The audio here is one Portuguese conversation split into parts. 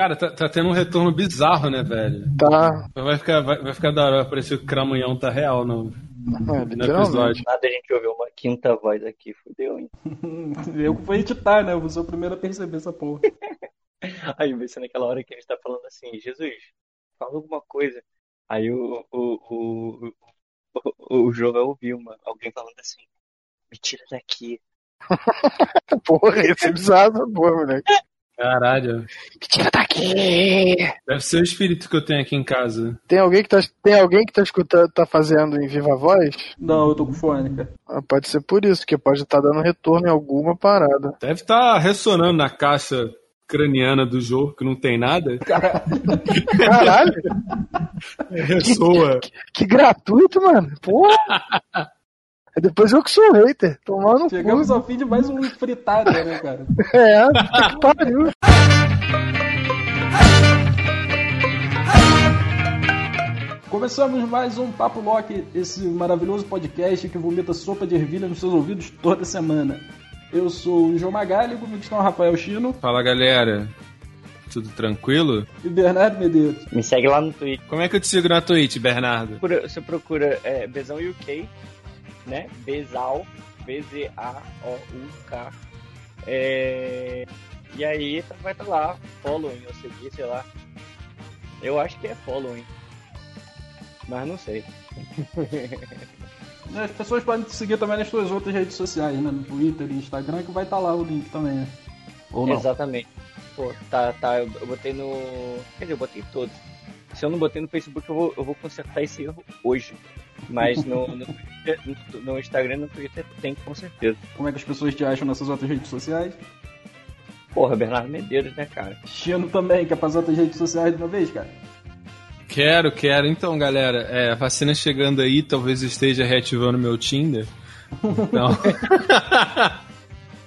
Cara, tá, tá tendo um retorno bizarro, né, velho? Tá. Vai ficar, vai, vai ficar da hora, vai parecer que o Cramunhão tá real no, É, no episódio. Nada a gente ouviu uma quinta voz aqui, fudeu, hein? Eu que vou editar, né? Eu vou ser o primeiro a perceber essa porra. Aí vai ser naquela hora que a gente tá falando assim, Jesus, fala alguma coisa. Aí o, o, o, o, o João vai ouvir uma, alguém falando assim, me tira daqui. Porra, esse é bizarro porra, moleque. Caralho. Me tira daqui! Deve ser o espírito que eu tenho aqui em casa. Tem alguém que tá, tem alguém que tá escutando, tá fazendo em viva voz? Não, eu tô com fone, cara. Ah, pode ser por isso, que pode estar dando retorno em alguma parada. Deve estar ressonando na caixa craniana do jogo, que não tem nada. Caralho, Ressoa. que gratuito, mano. Porra! Depois eu que sou hater. Tomar no Chegamos cu. ao fim de mais um fritada, né, cara? É, que pariu. Começamos mais um Papo Lock, esse maravilhoso podcast que vomita sopa de ervilha nos seus ouvidos toda semana. Eu sou o João Magalho, comigo estão o Rafael Chino Fala, galera. Tudo tranquilo? e Bernardo Medeiros. Me segue lá no Twitter. Como é que eu te sigo na Twitch, Bernardo? Procura- Você procura é, Bezão UK, né? Bezal, B-Z-A-O-U-K. É, E aí tá- vai estar lá, following, ou seguir, sei lá. Eu acho que é following. Mas não sei. As pessoas podem te seguir também nas suas outras redes sociais, né? No Twitter e Instagram, que vai estar lá o link também, né? Ou não. Exatamente. Pô, tá, tá, eu eu botei no. Quer dizer, eu botei todos. Se eu não botei no Facebook, eu vou, eu vou consertar esse erro hoje. Mas no, no, no- Instagram e no Twitter tem com certeza. Como é que as pessoas te acham nessas outras redes sociais? Porra, Bernardo Medeiros, né, cara? Chino também, quer fazer outras redes sociais de uma vez, cara? Quero, quero. Então, galera, é, a vacina chegando aí, talvez eu esteja reativando meu Tinder. Então.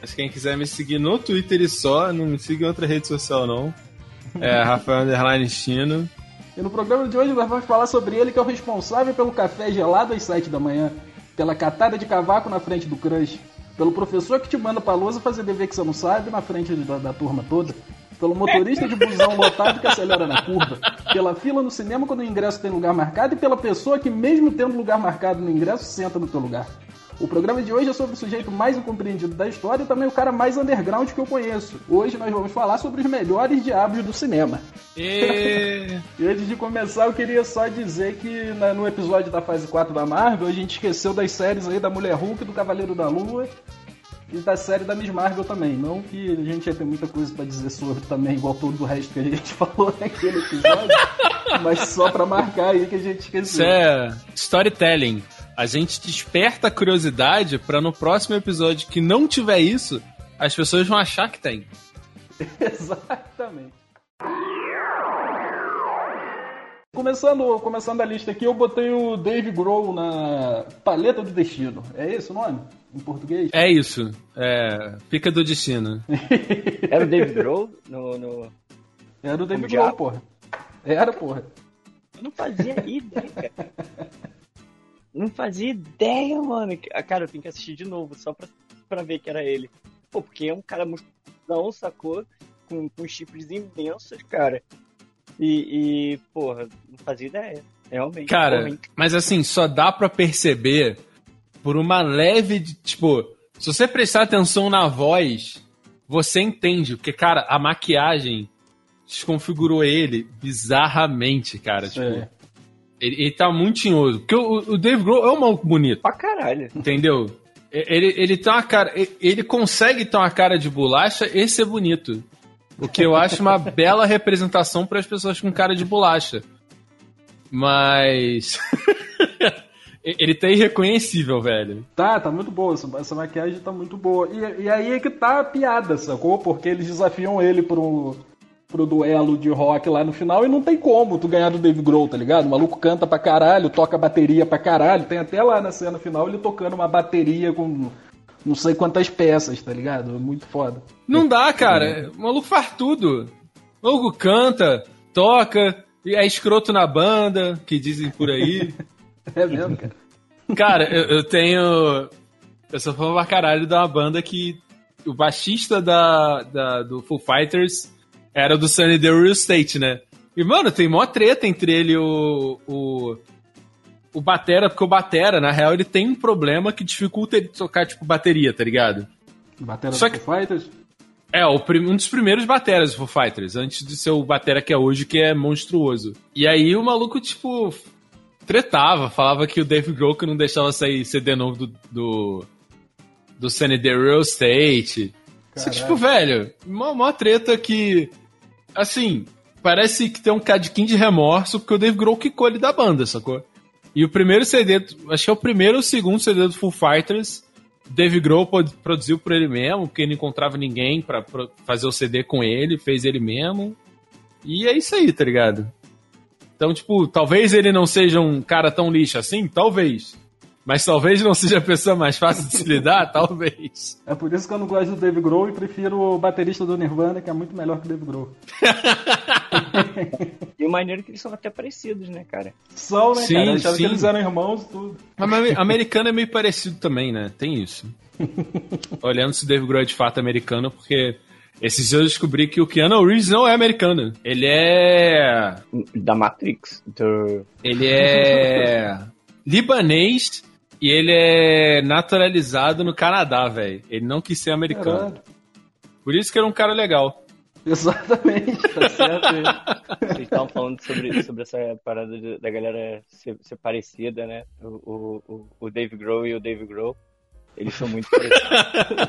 Mas quem quiser me seguir no Twitter e só, não me siga em outra rede social, não. É Rafael Underline Chino. E no programa de hoje nós vamos falar sobre ele, que é o responsável pelo café gelado às 7 da manhã, pela catada de cavaco na frente do crush, pelo professor que te manda pra lousa fazer dever que você não sabe na frente da, da turma toda, pelo motorista de busão lotado que acelera na curva, pela fila no cinema quando o ingresso tem lugar marcado e pela pessoa que, mesmo tendo lugar marcado no ingresso, senta no teu lugar. O programa de hoje é sobre o sujeito mais incompreendido da história e também o cara mais underground que eu conheço. Hoje nós vamos falar sobre os melhores diabos do cinema. E... Antes de começar, eu queria só dizer que na- no episódio da fase 4 da Marvel, a gente esqueceu das séries aí da Mulher Hulk, do Cavaleiro da Lua e da série da Miss Marvel também. Não que a gente ia ter muita coisa pra dizer sobre também, igual todo o resto que a gente falou naquele episódio, mas só pra marcar aí que a gente Isso esqueceu. é storytelling. A gente desperta a curiosidade pra no próximo episódio que não tiver isso, as pessoas vão achar que tem. Exatamente. Começando, começando a lista aqui, eu botei o Dave Grohl na Paleta do Destino. É esse o nome? Em português? É isso. É. Pica do destino. Era o David Grohl no, no. Era o Dave Grohl, porra. Era, porra. Eu não fazia ideia, cara. Não fazia ideia, mano. Ah, Cara, eu tenho que assistir de novo, só pra, pra ver que era ele. Pô, porque é um cara musculão, sacou? Com, com chifres imensos, cara. E, e, porra, não fazia ideia. Realmente. Cara, hein? mas assim, só dá pra perceber por uma leve. de- Tipo, se você prestar atenção na voz, você entende. Porque, cara, a maquiagem desconfigurou ele bizarramente, cara. Tipo, É. ele, ele tá muito tinhoso. Porque o, o Dave Grohl é um maluco bonito. pra caralho. Entendeu? Ele, ele tem uma cara. ele- consegue ter uma cara de bolacha e ser bonito. O que eu acho uma bela representação para as pessoas com cara de bolacha. Mas. ele tá irreconhecível, velho. Tá, tá muito boa. Essa, essa maquiagem tá muito boa. E, e aí é que tá a piada, sacou? Porque eles desafiam ele pro, pro duelo de rock lá no final e não tem como tu ganhar do Dave Grohl, tá ligado? O maluco canta pra caralho, toca bateria pra caralho. Tem até lá na cena final ele tocando uma bateria com não sei quantas peças, tá ligado? É muito foda. Não dá, cara. O maluco faz tudo. O maluco canta, toca, e é escroto na banda, que dizem por aí. É mesmo, cara. Cara, eu, eu tenho. Eu sou fã pra caralho uma banda que o baixista da, da- do Foo Fighters era do Sunny Day Real Estate, né? E, mano, tem mó treta entre ele e o, o, o Batera, porque o Batera, na real, ele tem um problema que dificulta ele tocar, tipo, bateria, tá ligado? Batera Só do que- Foo Fighters? É, um dos primeiros bateras do Foo Fighters, antes de ser o batera que é hoje, que é monstruoso. E aí o maluco, tipo, tretava, falava que o Dave Grohl que não deixava sair CD novo do, do, do Sunny Day Real Estate. Isso, tipo, velho, uma, uma treta que, assim, parece que tem um cadinho de remorso, porque o Dave Grohl quicou ele da banda, sacou? E o primeiro CD, acho que é o primeiro ou o segundo CD do Foo Fighters, Dave Grohl produziu por ele mesmo, porque não encontrava ninguém pra pro- fazer o CD com ele, fez ele mesmo. E é isso aí, tá ligado? Então, tipo, talvez ele não seja um cara tão lixo assim, talvez. Mas talvez não seja a pessoa mais fácil de se lidar, talvez. É por isso que eu não gosto do Dave Grohl e prefiro o baterista do Nirvana, que é muito melhor que o Dave Grohl. E o maneiro é que eles são até parecidos, né, cara? São, né, Sim, cara? Eu achava sim. que eles eram irmãos e tudo. Mas americano é meio parecido também, né? Tem isso. Olhando se o Dave Grohl é de fato americano, porque esses dias eu descobri que o Keanu Reeves não é americano. Ele é. Da Matrix. Do... Ele é libanês e ele é naturalizado no Canadá, velho. Ele não quis ser americano. Caralho. Por isso que ele é um cara legal. Exatamente, tá certo. Vocês estavam falando sobre, sobre essa parada de- da galera ser, ser parecida, né? O, o, o- Dave Grohl e o Dave Grohl. Eles são muito parecidos.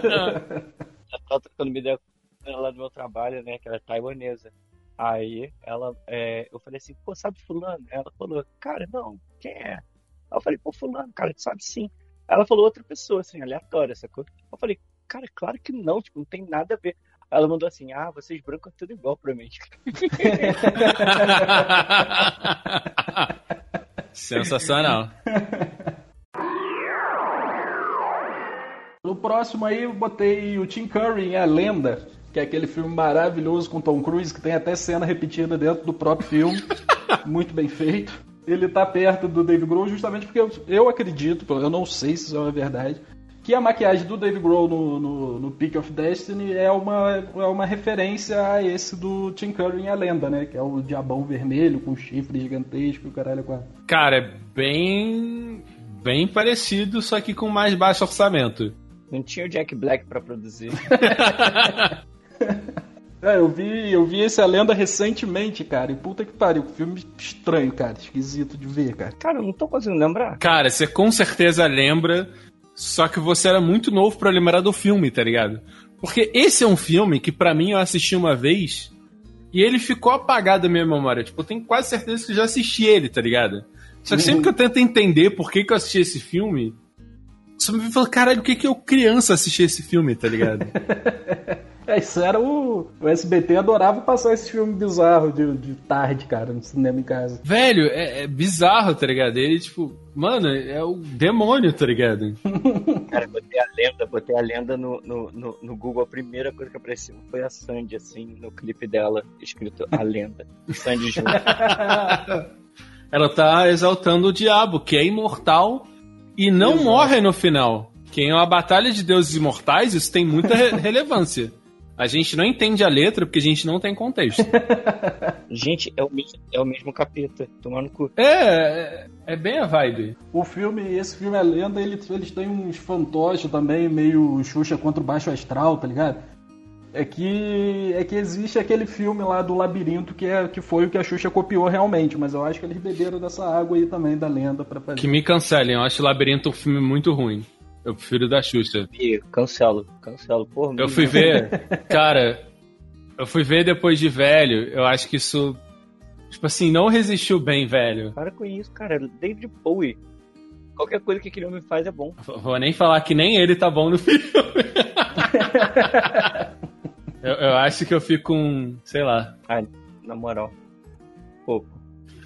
Já tava trocando uma ideia lá do meu trabalho, né? Que ela é taiwanesa. Aí ela, é, eu falei assim, pô, sabe fulano? Ela falou, cara, não, quem é? Aí eu falei, pô, fulano, cara, tu sabe sim. Aí ela falou outra pessoa, assim, aleatória, sacou? Eu falei, cara, claro que não, tipo, não tem nada a ver. Aí ela mandou assim, ah, vocês brancos é tudo igual pra mim. Sensacional. No próximo aí eu botei o Tim Curry em A Lenda, que é aquele filme maravilhoso com Tom Cruise, que tem até cena repetida dentro do próprio filme. Muito bem feito. Ele tá perto do Dave Grohl justamente porque eu, eu acredito, eu não sei se isso é uma verdade, que a maquiagem do Dave Grohl no, no, no Peak of Destiny é uma, é uma referência a esse do Tim Curry em A Lenda, né? Que é o diabão vermelho com chifre gigantesco e o caralho com a... Cara, é bem. bem parecido, só que com mais baixo orçamento. Não tinha o Jack Black pra produzir. É, eu vi, eu vi esse A Lenda recentemente, cara, e puta que pariu, filme estranho, cara, esquisito de ver, cara. Cara, eu não tô conseguindo lembrar. Cara, você com certeza lembra, só que você era muito novo pra lembrar do filme, tá ligado? Porque esse é um filme que pra mim eu assisti uma vez e ele ficou apagado da minha memória. Tipo, eu tenho quase certeza que eu já assisti ele, tá ligado? Só que sempre que eu tento entender por que, que eu assisti esse filme, você me fala, caralho, por que, que eu criança assisti esse filme, tá ligado? É, isso era o. O SBT adorava passar esse filme bizarro de, de tarde, cara, no cinema em casa. Velho, é, é bizarro, tá ligado? Ele, tipo, mano, é o demônio, tá ligado? Cara, botei a lenda, botei a lenda no, no, no, no Google. A primeira coisa que apareceu foi a Sandy, assim, no clipe dela, escrito a lenda. Sandy junto. Ela tá exaltando o diabo, que é imortal e não Exato. morre no final. Que em uma batalha de deuses imortais, isso tem muita re- relevância. A gente não entende a letra porque a gente não tem contexto. Gente, é o mesmo, é o mesmo capeta. Tomando cu. É, é, é bem a vibe. O filme, esse filme é lenda, eles, eles têm uns fantoches também, meio Xuxa contra o Baixo Astral, tá ligado? É que, é que existe aquele filme lá do labirinto que, é, que foi o que a Xuxa copiou realmente, mas eu acho que eles beberam dessa água aí também da lenda pra fazer. Que me cancelem, eu acho o Labirinto um filme muito ruim. Eu prefiro o da Xuxa. Ih, cancelo, cancelo. Porra, Eu fui ver, cara, eu fui ver depois de velho, eu acho que isso, tipo assim, não resistiu bem, velho. Para com isso, cara. David Bowie. Qualquer coisa que aquele homem faz é bom. Vou nem falar que nem ele tá bom no filme. eu, eu acho que eu fico com, sei lá. Na moral. Pouco.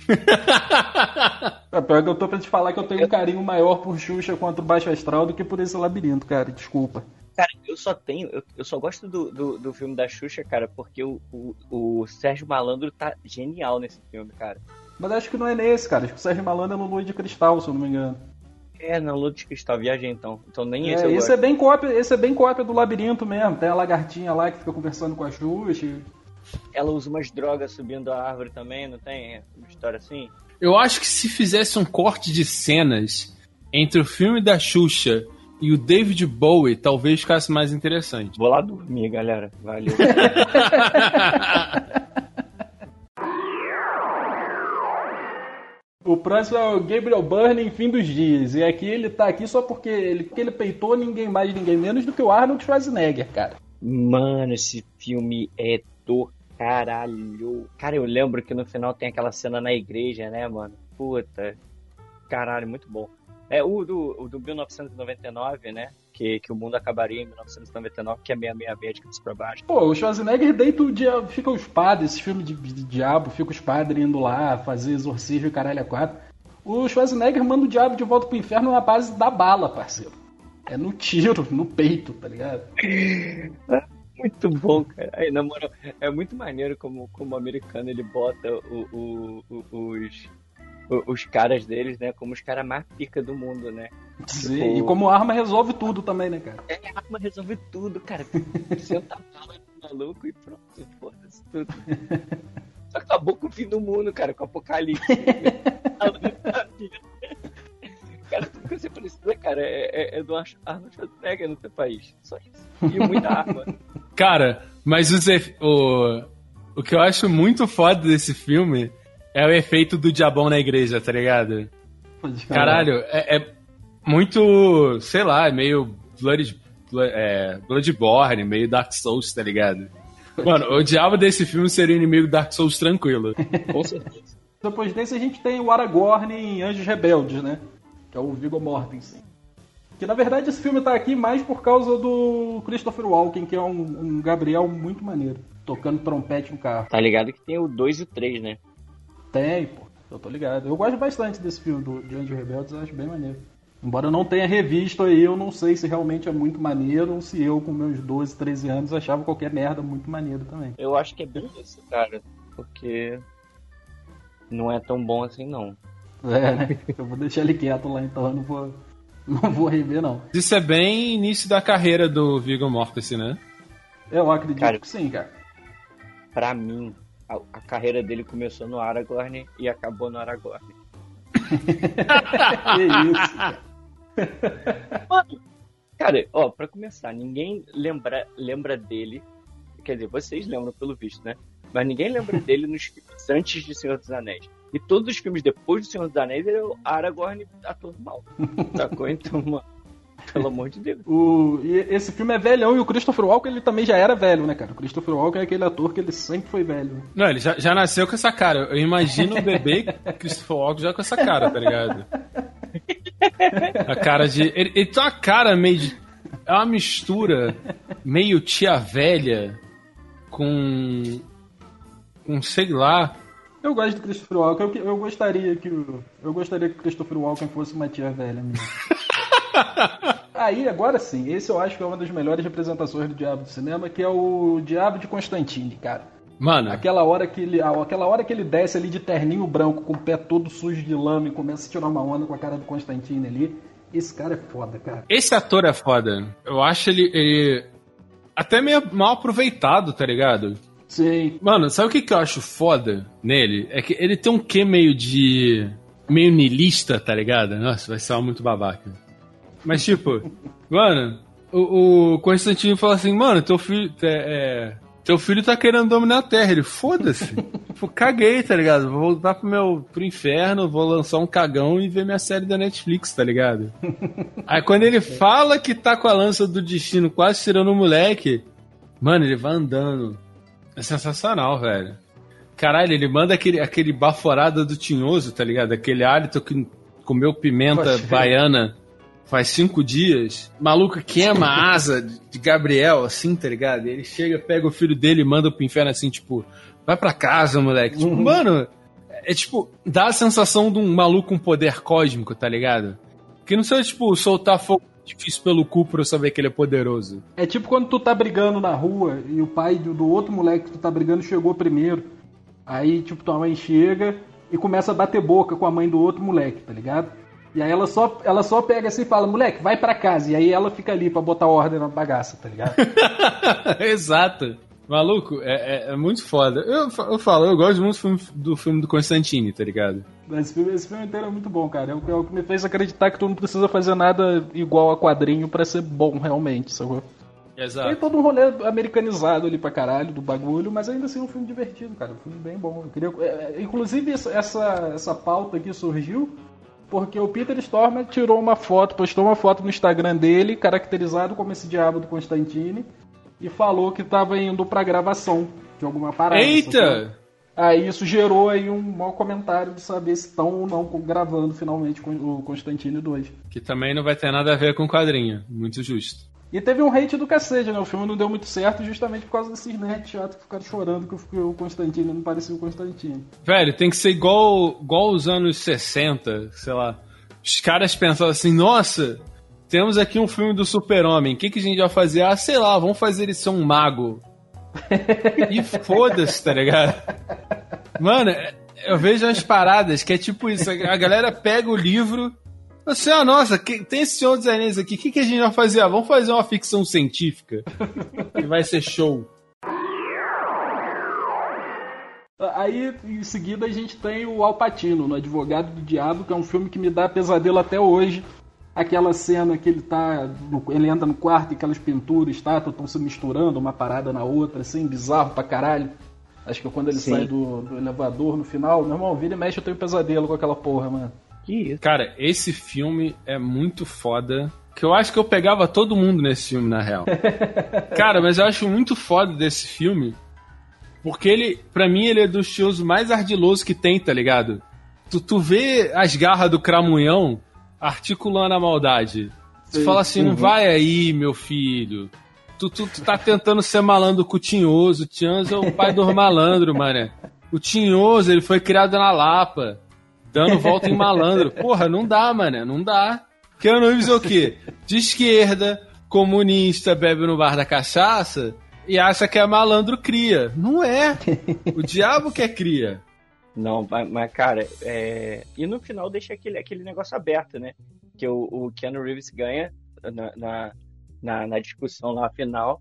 É, pior que eu tô pra te falar que eu tenho um carinho maior por Xuxa contra o Baixo Astral do que por esse labirinto, cara, desculpa. Cara, eu só tenho. Eu, eu só gosto do, do, do filme da Xuxa, cara, porque o, o, o Sérgio Malandro tá genial nesse filme, cara. Mas acho que não é nesse, cara. Acho que o Sérgio Malandro é no Lua de Cristal, se eu não me engano. É, na Lua de Cristal, viajei então. Então nem É, esse eu esse, gosto. é bem cópia, esse é bem cópia do labirinto mesmo. Tem a lagartinha lá que fica conversando com a Xuxa. ela usa umas drogas subindo a árvore também, não tem uma história assim? Eu acho que se fizesse um corte de cenas entre o filme da Xuxa e o David Bowie, talvez ficasse mais interessante. Vou lá dormir, galera. Valeu. O próximo é o Gabriel Byrne em Fim dos Dias. E aqui ele tá aqui só porque ele, porque ele peitou ninguém mais, ninguém menos do que o Arnold Schwarzenegger, cara. Mano, esse filme é do caralho. Cara, eu lembro que no final tem aquela cena na igreja, né, mano? Puta. Caralho, muito bom. É o do, o do 1999, né? Que, que o mundo acabaria em 1999, que é 666 de cabeça pra baixo. Pô, o Schwarzenegger deita o dia, fica os padres, esse filme de, de diabo, fica os padres indo lá fazer exorcismo e caralho a quatro. O Schwarzenegger manda o diabo de volta pro inferno na base da bala, parceiro. É no tiro, no peito, tá ligado? Muito bom, cara. Aí, na moral, é muito maneiro como, como o americano ele bota o, o, o, os, os caras deles, né? Como os caras mais pica do mundo, né? Sim, Tipo- e como arma resolve tudo também, né, cara? É, arma resolve tudo, cara. Senta a bala no maluco e pronto, foda-se tudo. Só acabou com o fim do mundo, cara, com o apocalipse. cara, tudo que você precisa, cara, é, é, é do Arnold Schwarzenegger no teu país. Só isso. E muita arma. Cara, mas efe- o, o que eu acho muito foda desse filme é o efeito do diabão na igreja, tá ligado? Caralho, é, é muito, sei lá, é meio Blood, Blood- é, Bloodborne, meio Dark Souls, tá ligado? Mano, o diabo desse filme seria o inimigo do Dark Souls tranquilo. Com certeza. Depois desse a gente tem o Aragorn em Anjos Rebeldes, né? Que é o Viggo Mortensen. Que na verdade esse filme tá aqui mais por causa do Christopher Walken, que é um, um Gabriel muito maneiro. Tocando trompete no carro. Tá ligado que tem o 2 e o 3, né? Tem, pô. Eu tô ligado. Eu gosto bastante desse filme do, de Anjos Rebeldes, eu acho bem maneiro. Embora eu não tenha revisto aí, eu não sei se realmente é muito maneiro ou se eu, com meus 12, 13 anos, achava qualquer merda muito maneiro também. Eu acho que é bem isso, cara. Porque não é tão bom assim, não. É, né? Eu vou deixar ele quieto lá então, eu não vou, não vou rever não. Isso é bem início da carreira do Viggo Mortensen, né? Eu acredito Cara, que sim, cara. Pra mim, a, a carreira dele começou no Aragorn e acabou no Aragorn. Que isso, cara. Mano, cara, ó, pra começar, ninguém lembra, lembra dele. Quer dizer, vocês lembram pelo visto, né? Mas ninguém lembra dele nos filmes antes de Senhor dos Anéis. E todos os filmes depois do Senhor dos Anéis, ele é o Aragorn ator mal. Sacou? Então, mano, pelo amor de Deus. O, e esse filme é velhão e o Christopher Walken ele também já era velho, né, cara? O Christopher Walken é aquele ator que ele sempre foi velho. Não, ele já, já nasceu com essa cara. Eu imagino o bebê Christopher Walken já com essa cara, tá ligado? A cara de. Ele, ele tem uma cara meio de. É uma mistura meio tia velha com. com sei lá. Eu gosto do Christopher Walken. Eu, eu gostaria que o, eu gostaria que o Christopher Walken fosse uma tia velha mesmo. Aí, agora sim, esse eu acho que é uma das melhores representações do Diabo do cinema, que é o Diabo de Constantine, cara. Mano, Aquela hora que ele, aquela hora que ele desce ali de terninho branco, com o pé todo sujo de lama e começa a tirar uma onda com a cara do Constantine ali. Esse cara é foda, cara. esse ator é foda. Eu acho ele. ele até meio mal aproveitado, tá ligado? Sim. Mano, sabe o que, que eu acho foda nele? É que ele tem um quê meio de. meio niilista, tá ligado? Nossa, vai ser muito babaca. Mas, tipo, mano, o, o Constantino fala assim, mano, teu filho. É, é, teu filho tá querendo dominar a Terra. Ele, foda-se. Tipo, caguei, tá ligado? Vou voltar pro meu pro inferno, vou lançar um cagão e ver minha série da Netflix, tá ligado? Aí quando ele fala que tá com a lança do destino quase tirando o moleque, mano, ele vai andando. É sensacional, velho. Caralho, ele manda aquele, aquele baforada do tinhoso, tá ligado? Aquele hálito que comeu pimenta crer. baiana faz cinco dias. Maluco queima a asa de Gabriel, assim, tá ligado? Ele chega, pega o filho dele e manda pro inferno assim, tipo, vai pra casa, moleque. Tipo, Uhum. mano, é tipo, dá a sensação de um maluco com poder cósmico, tá ligado? Que não seja, tipo, soltar fogo difícil pelo cu pra eu saber que ele é poderoso. É tipo quando tu tá brigando na rua e o pai do outro moleque que tu tá brigando chegou primeiro. Aí, tipo, tua mãe chega e começa a bater boca com a mãe do outro moleque, tá ligado? E aí ela só, ela só pega assim e fala, moleque, vai pra casa. E aí ela fica ali pra botar ordem na bagaça, tá ligado? Exato. Maluco, é, é, é muito foda. Eu, eu falo, eu gosto muito do filme, do filme do Constantine, tá ligado? Esse filme, esse filme inteiro é muito bom, cara. É o, que- é o que me fez acreditar que tu não precisa fazer nada igual a quadrinho pra ser bom, realmente, sacou? Tem Exato. todo um rolê americanizado ali pra caralho do bagulho, mas ainda assim é um filme divertido, cara. Um filme bem bom. Eu queria, é, é, inclusive, essa, essa pauta aqui surgiu porque o Peter Stormer tirou uma foto, postou uma foto no Instagram dele, caracterizado como esse diabo do Constantine, e falou que tava indo pra gravação de alguma parada. Eita! Aí isso gerou aí um mau comentário de saber se estão ou não gravando finalmente o Constantine 2. Que também não vai ter nada a ver com quadrinho. Muito justo. E teve um hate do cacete, né? O filme não deu muito certo justamente por causa desses nerds chatos que ficaram chorando que o- que o Constantine não parecia o Constantine. Velho, tem que ser igual, igual os anos 60, sei lá. Os caras pensavam assim, nossa, temos aqui um filme do super-homem, o que, que a gente vai fazer? Ah, sei lá, vamos fazer ele ser um mago. e foda-se, tá ligado? Mano, eu vejo as paradas que é tipo isso, a galera pega o livro, assim, ah, nossa, que- tem esse Senhor dos Anéis aqui, o que, que a gente vai fazer? Ah, vamos fazer uma ficção científica, que vai ser show. Aí, em seguida, a gente tem o Alpatino, no Advogado do Diabo, que é um filme que me dá pesadelo até hoje. Aquela cena que ele tá. no- ele entra no quarto e aquelas pinturas, estátuas estão se misturando, uma parada na outra, assim, bizarro pra caralho. Acho que quando ele Sim. sai do, do elevador no final. Meu irmão, vira e mexe, eu tenho pesadelo com aquela porra, mano. Isso? Cara, esse filme é muito foda. Que eu acho que eu pegava todo mundo nesse filme, na real. Cara, mas eu acho muito foda desse filme. Porque ele, pra mim, ele é dos shows mais ardilosos que tem, tá ligado? Tu, tu vê as garras do cramunhão articulando a maldade. Tu Sim. fala assim, não Uhum. vai aí, meu filho. Tu, tu, tu tá tentando ser malandro com o Tinhoso. O Tinhoso é o pai dos malandros, mané. O Tinhoso, ele foi criado na Lapa. Dando volta em malandro. Porra, não dá, mané. Não dá. Keanu Reeves é o quê? De esquerda, comunista, bebe no bar da cachaça e acha que é malandro cria. Não é. O diabo que é cria. Não, mas, mas, cara, é... e no final deixa aquele, aquele negócio aberto, né? Que o, o Keanu Reeves ganha na, na, na, na discussão lá final,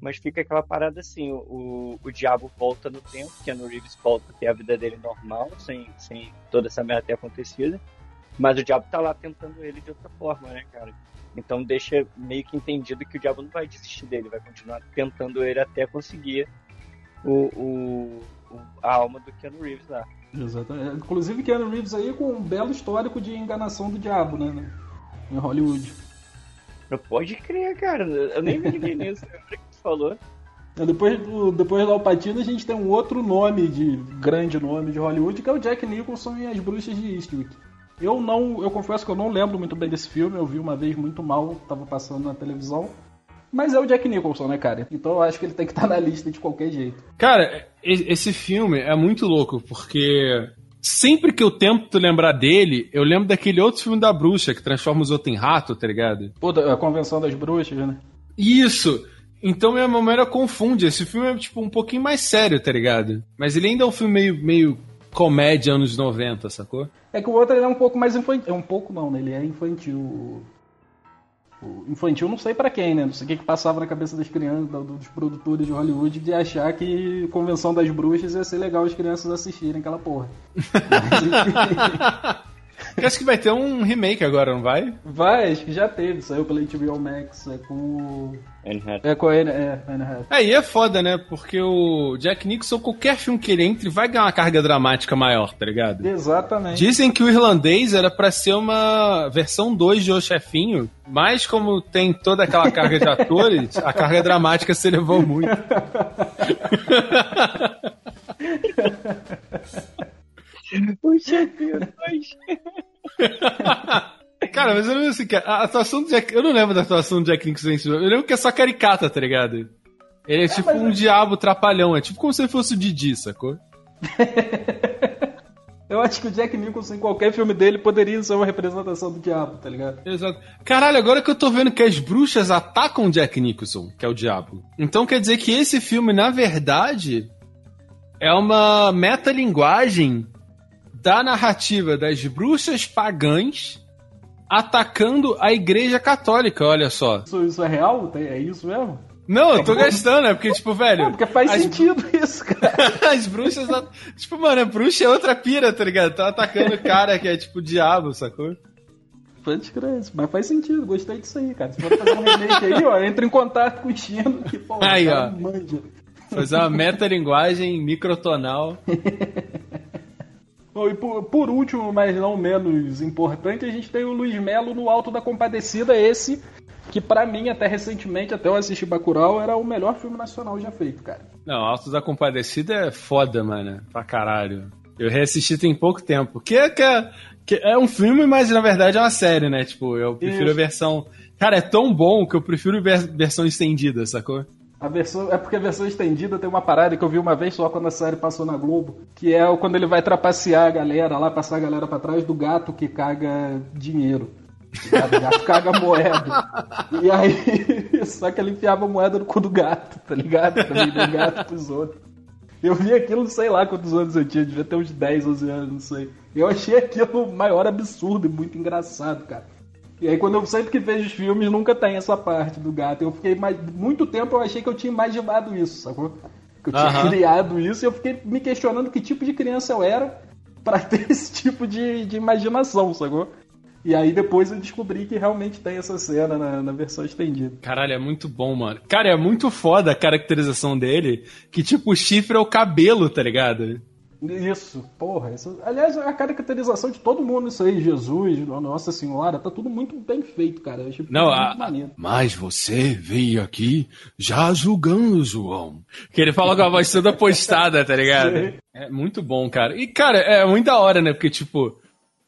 mas fica aquela parada assim: o, o diabo volta no tempo, Keanu Reeves volta a ter a vida dele normal, sem, sem toda essa merda ter acontecido, mas o diabo tá lá tentando ele de outra forma, né, cara? Então deixa meio que entendido que o diabo não vai desistir dele, vai continuar tentando ele até conseguir o, o, o- a alma do Keanu Reeves lá. Exatamente. Inclusive, Keanu Reeves aí com um belo histórico de enganação do diabo, né? né? Em Hollywood. Não pode crer, cara. Eu nem me liguei nisso. Falou. Depois do, depois do Alpatino, a gente tem um outro nome, de grande nome de Hollywood, que é o Jack Nicholson em As Bruxas de Eastwick. Eu não, eu confesso que eu não lembro muito bem desse filme, eu vi uma vez muito mal, tava passando na televisão. Mas é o Jack Nicholson, né, cara? Então eu acho que ele tem que estar na lista de qualquer jeito. Cara, e- esse filme é muito louco, porque sempre que eu tento lembrar dele, eu lembro daquele outro filme da bruxa que transforma os outros em rato, tá ligado? Pô, a Convenção das Bruxas, né? Isso! Então minha memória confunde. Esse filme é tipo um pouquinho mais sério, tá ligado? Mas ele ainda é um filme meio, meio comédia anos 90, sacou? É que o outro é um pouco mais infantil. É um pouco não, né? Ele é infantil. O- infantil não sei pra quem, né? Não sei o que, que passava na cabeça das crianças, dos produtores de Hollywood, de achar que Convenção das Bruxas ia ser legal as crianças assistirem aquela porra. Mas, acho que vai ter um remake agora, não vai? Vai, acho que já teve, saiu pela HBO Max, é com o... É com a Anne, é, Anne. Aí é foda, né? Porque o Jack Nixon, qualquer filme que ele entre, vai ganhar uma carga dramática maior, tá ligado? Exatamente. Dizem que o irlandês era pra ser uma versão 2 de O Chefinho, mas como tem toda aquela carga de atores, a carga dramática se elevou muito. O chefinho dois. Cara, mas eu não lembro assim, a atuação do Jack. Eu não lembro da atuação do Jack nesse filme. Eu lembro que é só caricata, tá ligado? Ele é tipo mas um é- diabo trapalhão, é tipo como se ele fosse o Didi, sacou? Eu acho que o Jack Nicholson, em qualquer filme dele, poderia ser uma representação do diabo, tá ligado? Exato. Caralho, agora que eu tô vendo que as bruxas atacam o Jack Nicholson, que é o diabo. Então quer dizer que esse filme, na verdade, é uma metalinguagem da narrativa das bruxas pagãs atacando a igreja católica, olha só. Isso, isso é real? É isso mesmo? Não, eu tô gastando, é porque, tipo, velho. É, porque faz as- sentido isso, cara. As bruxas. Tipo, mano, a bruxa é outra pira, tá ligado? Tá atacando o cara que é tipo o diabo, sacou? Pode crer, mas faz sentido, gostei disso aí, cara. Se for fazer um remake aí, ó, entra em contato com o Chino que, pô, Aí, ó. manja. Fazer uma metalinguagem microtonal. Bom, e por, por último, mas não menos importante, a gente tem o Luiz Melo no Alto da Compadecida, esse que pra mim, até recentemente, até eu assisti Bacurau, era o melhor filme nacional já feito, cara. Não, Alto da Compadecida é foda, mano. Pra caralho. Eu reassisti tem pouco tempo. Que é, que é, que é um filme, mas na verdade é uma série, né? Tipo, eu prefiro Isso. a versão. Cara, é tão bom que eu prefiro ver versão estendida, sacou? A versão, é porque a versão estendida tem uma parada que eu vi uma vez só quando a série passou na Globo, que é quando ele vai trapacear a galera lá, passar a galera pra trás do gato que caga dinheiro. O gato caga moeda. E aí, só que ele enfiava moeda no cu do gato, tá ligado? Pra vender o gato pros outros. Eu vi aquilo, sei lá quantos anos eu tinha, devia ter uns 10, 11 anos, não sei. Eu achei aquilo o maior absurdo e muito engraçado, cara. E aí quando eu sempre que vejo os filmes, nunca tem essa parte do gato. Eu fiquei mais. Muito tempo eu achei que eu tinha imaginado isso, sacou? Que eu tinha Aham. criado isso e eu fiquei me questionando que tipo de criança eu era pra ter esse tipo de, de imaginação, sacou? E aí depois eu descobri que realmente tem essa cena na, na versão estendida. Caralho, é muito bom, mano. Cara, é muito foda a caracterização dele. Que tipo, o chifre é o cabelo, tá ligado? Isso, porra. Isso, aliás, a caracterização de todo mundo, isso aí, Jesus, Nossa Senhora, tá tudo muito bem feito, cara. Eu achei Não, muito a- maneiro. Mas você veio aqui já julgando, João. Que ele fala com a voz toda postada, tá ligado? Sim. É muito bom, cara. E, cara, é muito da hora, né? Porque, tipo,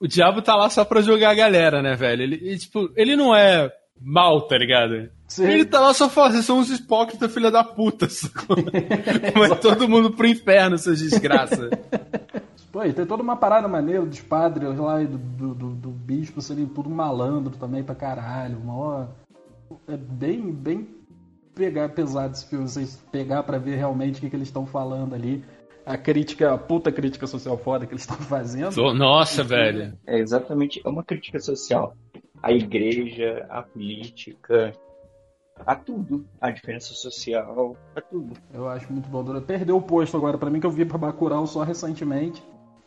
o diabo tá lá só pra jogar a galera, né, velho? Ele, e, tipo, ele não é mal, tá ligado? Sim. Ele tá lá só falando, vocês são uns hipócritas, filha da puta. Vai todo mundo pro inferno, seus desgraças. Pô, e tem toda uma parada maneira dos padres lá e do, do, do, do bispo serem tudo malandro também pra caralho. Mó... É bem, bem pegar, pesado esse filme, vocês pegar pra ver realmente o que, que eles estão falando ali. A crítica, a puta crítica social foda que eles estão fazendo. Nossa, velho. É exatamente, é uma crítica social. A igreja, a política, a tudo. A diferença social, a tudo. Eu acho muito bom. Perdeu o posto agora pra mim, que eu vi pra Bacurau só recentemente.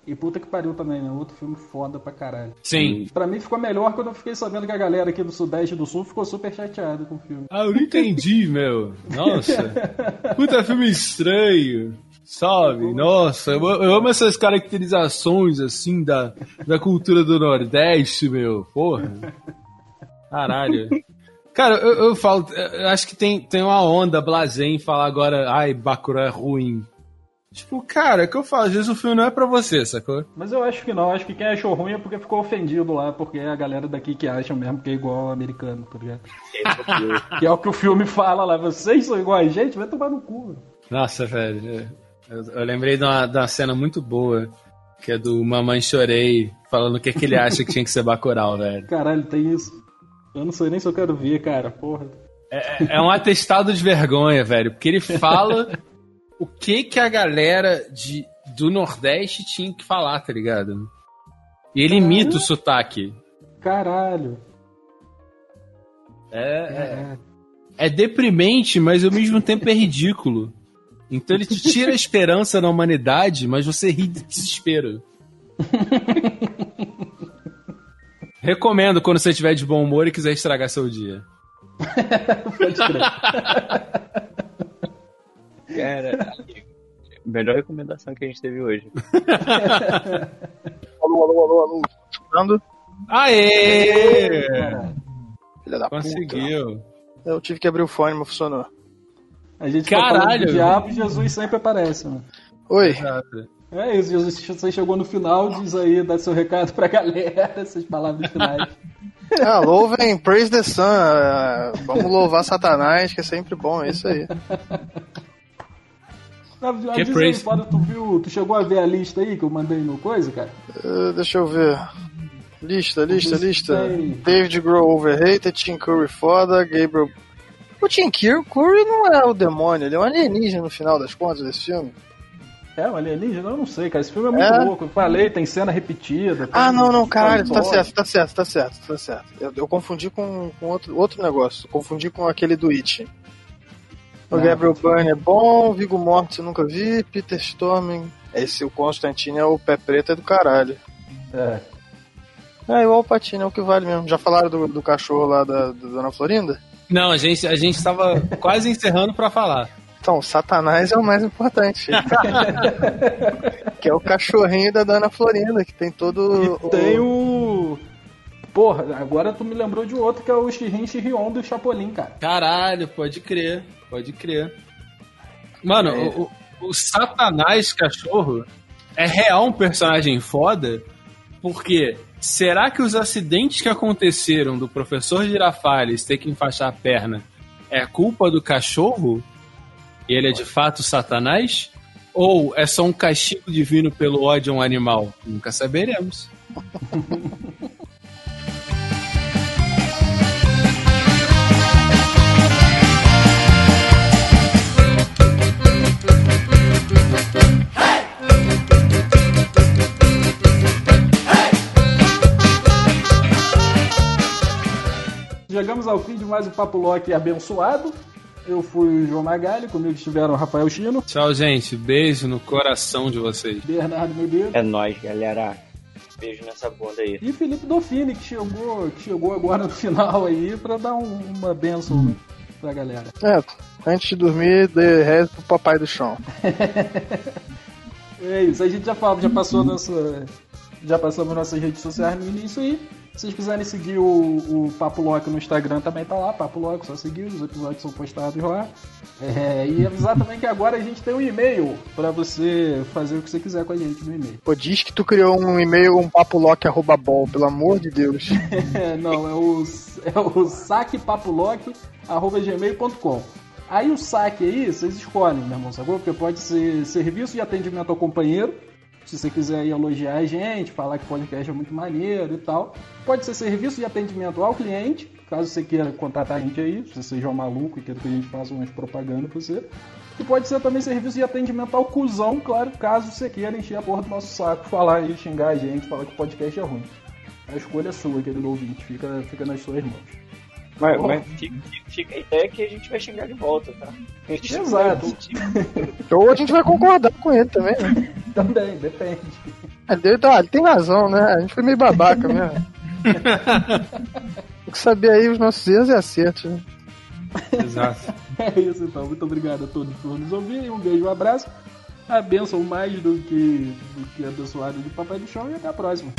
E puta que pariu também, né? Outro filme foda pra caralho. Sim. Pra mim ficou melhor quando eu fiquei sabendo que a galera aqui do Sudeste e do Sul ficou super chateada com o filme. Ah, eu não entendi, meu. Nossa. Puta filme estranho. Sabe? Nossa, eu, eu amo essas caracterizações, assim, da, da cultura do Nordeste, meu. Porra. Caralho. Cara, eu, eu falo, eu acho que tem, tem uma onda blasé em falar agora, ai, Bacurau é ruim. Tipo, cara, é que eu falo, às vezes o filme não é pra você, sacou? Mas eu acho que não, acho que quem achou ruim é porque ficou ofendido lá, porque é a galera daqui que acha mesmo que é igual ao americano, tá ligado? que é o que o filme fala lá, vocês são igual a gente, vai tomar no cu. Nossa, velho. Eu, eu lembrei de uma, de uma cena muito boa, que é do Mamãe Chorei, falando o que, que ele acha que tinha que ser Bacurau, velho. Caralho, tem isso. Eu não sei nem se eu quero ver, cara, porra. É, é um atestado de vergonha, velho, porque ele fala o que que a galera de, do Nordeste tinha que falar, tá ligado? E ele imita o sotaque. Caralho. É, é, é deprimente, mas ao mesmo tempo é ridículo. Então ele te tira a esperança na humanidade, mas você ri de desespero. Recomendo quando você estiver de bom humor e quiser estragar seu dia. Pode crer. Cara, melhor recomendação que a gente teve hoje. Alô, alô, alô, alô. Escutando? Aê! Filha da Conseguiu. puta. Eu tive que abrir o fone, mas funcionou. A gente Caralho. tá diabo e Jesus sempre aparece, mano. Oi. Exato. É isso, Jesus, você chegou no final, diz aí, dá seu recado pra galera, essas palavras finais. Ah, louvem, praise the sun. ah, Vamos louvar Satanás, que é sempre bom, é isso aí. Ah, Que diz praise? aí, tu viu, tu chegou a ver a lista aí que eu mandei no coisa, cara? Ah, deixa eu ver. Lista, lista, Tem. lista. David Grohl overrated, Tim Curry foda, Gabriel. O Tim Cur- Curry não é o demônio, ele é um alienígena no final das contas desse filme. É, um alienígena? Eu não sei, cara. Esse filme é muito É? louco. Eu falei, tem cena repetida. tem Ah, não, não, caralho, tá certo, tá certo, tá certo, tá certo. Eu, eu confundi com, com outro, outro negócio. Confundi com aquele do It. O Gabriel Byrne é bom, Vigo Mortis nunca vi, Peter Storming. Esse, o Constantine é o pé preto é do caralho. É. É, o Alpatine é o que vale mesmo. Já falaram do, do cachorro lá da, da Dona Florinda? Não, a gente, a gente tava quase encerrando pra falar. Então, o Satanás é o mais importante. que é o cachorrinho da Dona Florinda, que tem todo. E tem o. Porra, agora tu me lembrou de outro que é o Shirin Shirion do Chapolin, cara. Caralho, pode crer, pode crer. Mano, É. o, o- o Satanás cachorro é real um personagem foda, porque será que os acidentes que aconteceram do professor Girafales ter que enfaixar a perna é culpa do cachorro? E ele é de fato Satanás? Ou é só um castigo divino pelo ódio a um animal? Nunca saberemos. ao fim de mais um Papo Loki abençoado. Eu fui o João Magalho, comigo estiveram o Rafael Chino, Tchau, gente. Beijo no coração de vocês. Bernardo Medeiros É nóis, galera. Beijo nessa bunda aí. e Felipe Dolfini, que chegou, que chegou agora no final aí pra dar um- uma benção né, pra galera. É, antes de dormir, dê rezo pro papai do chão. É isso, a gente já, fala, já passou nossa. Já passamos nossas redes sociais no início aí. Se vocês quiserem seguir o, o Papo Loki no Instagram, também tá lá, Papo Loki, só seguir, os episódios são postados lá. É, e avisar também que agora a gente tem um e-mail pra você fazer o que você quiser com a gente no e-mail. Pô, diz que tu criou um e-mail, um papolock.bol, pelo amor de Deus. É, não, é o, é o saquepapolock.gmail.com. Aí o saque aí, vocês escolhem, meu irmão, sacou? Porque pode ser serviço de atendimento ao companheiro, se você quiser elogiar a gente, falar que o podcast é muito maneiro e tal. Pode ser serviço de atendimento ao cliente, caso você queira contratar a gente aí, se você seja um maluco e queira que a gente faça umas propaganda pra você. E pode ser também serviço de atendimento ao cuzão, claro, caso você queira encher a porra do nosso saco, falar e xingar a gente, falar que o podcast é ruim. A escolha é sua, querido ouvinte. Fica, fica nas suas mãos. Mas, Bom. mas fica, a ideia que a gente vai xingar de volta, tá? A gente não Exato. Ou a gente vai concordar com ele também, né? Também, depende. Ele, tá, ele tem razão, né? A gente foi meio babaca mesmo. Tem que saber aí os nossos erros e acertos, né? Exato. É isso então. Muito obrigado a todos por nos ouvirem. Um beijo, um abraço. A mais do que, do que abençoado de Papai do Chão e até a próxima.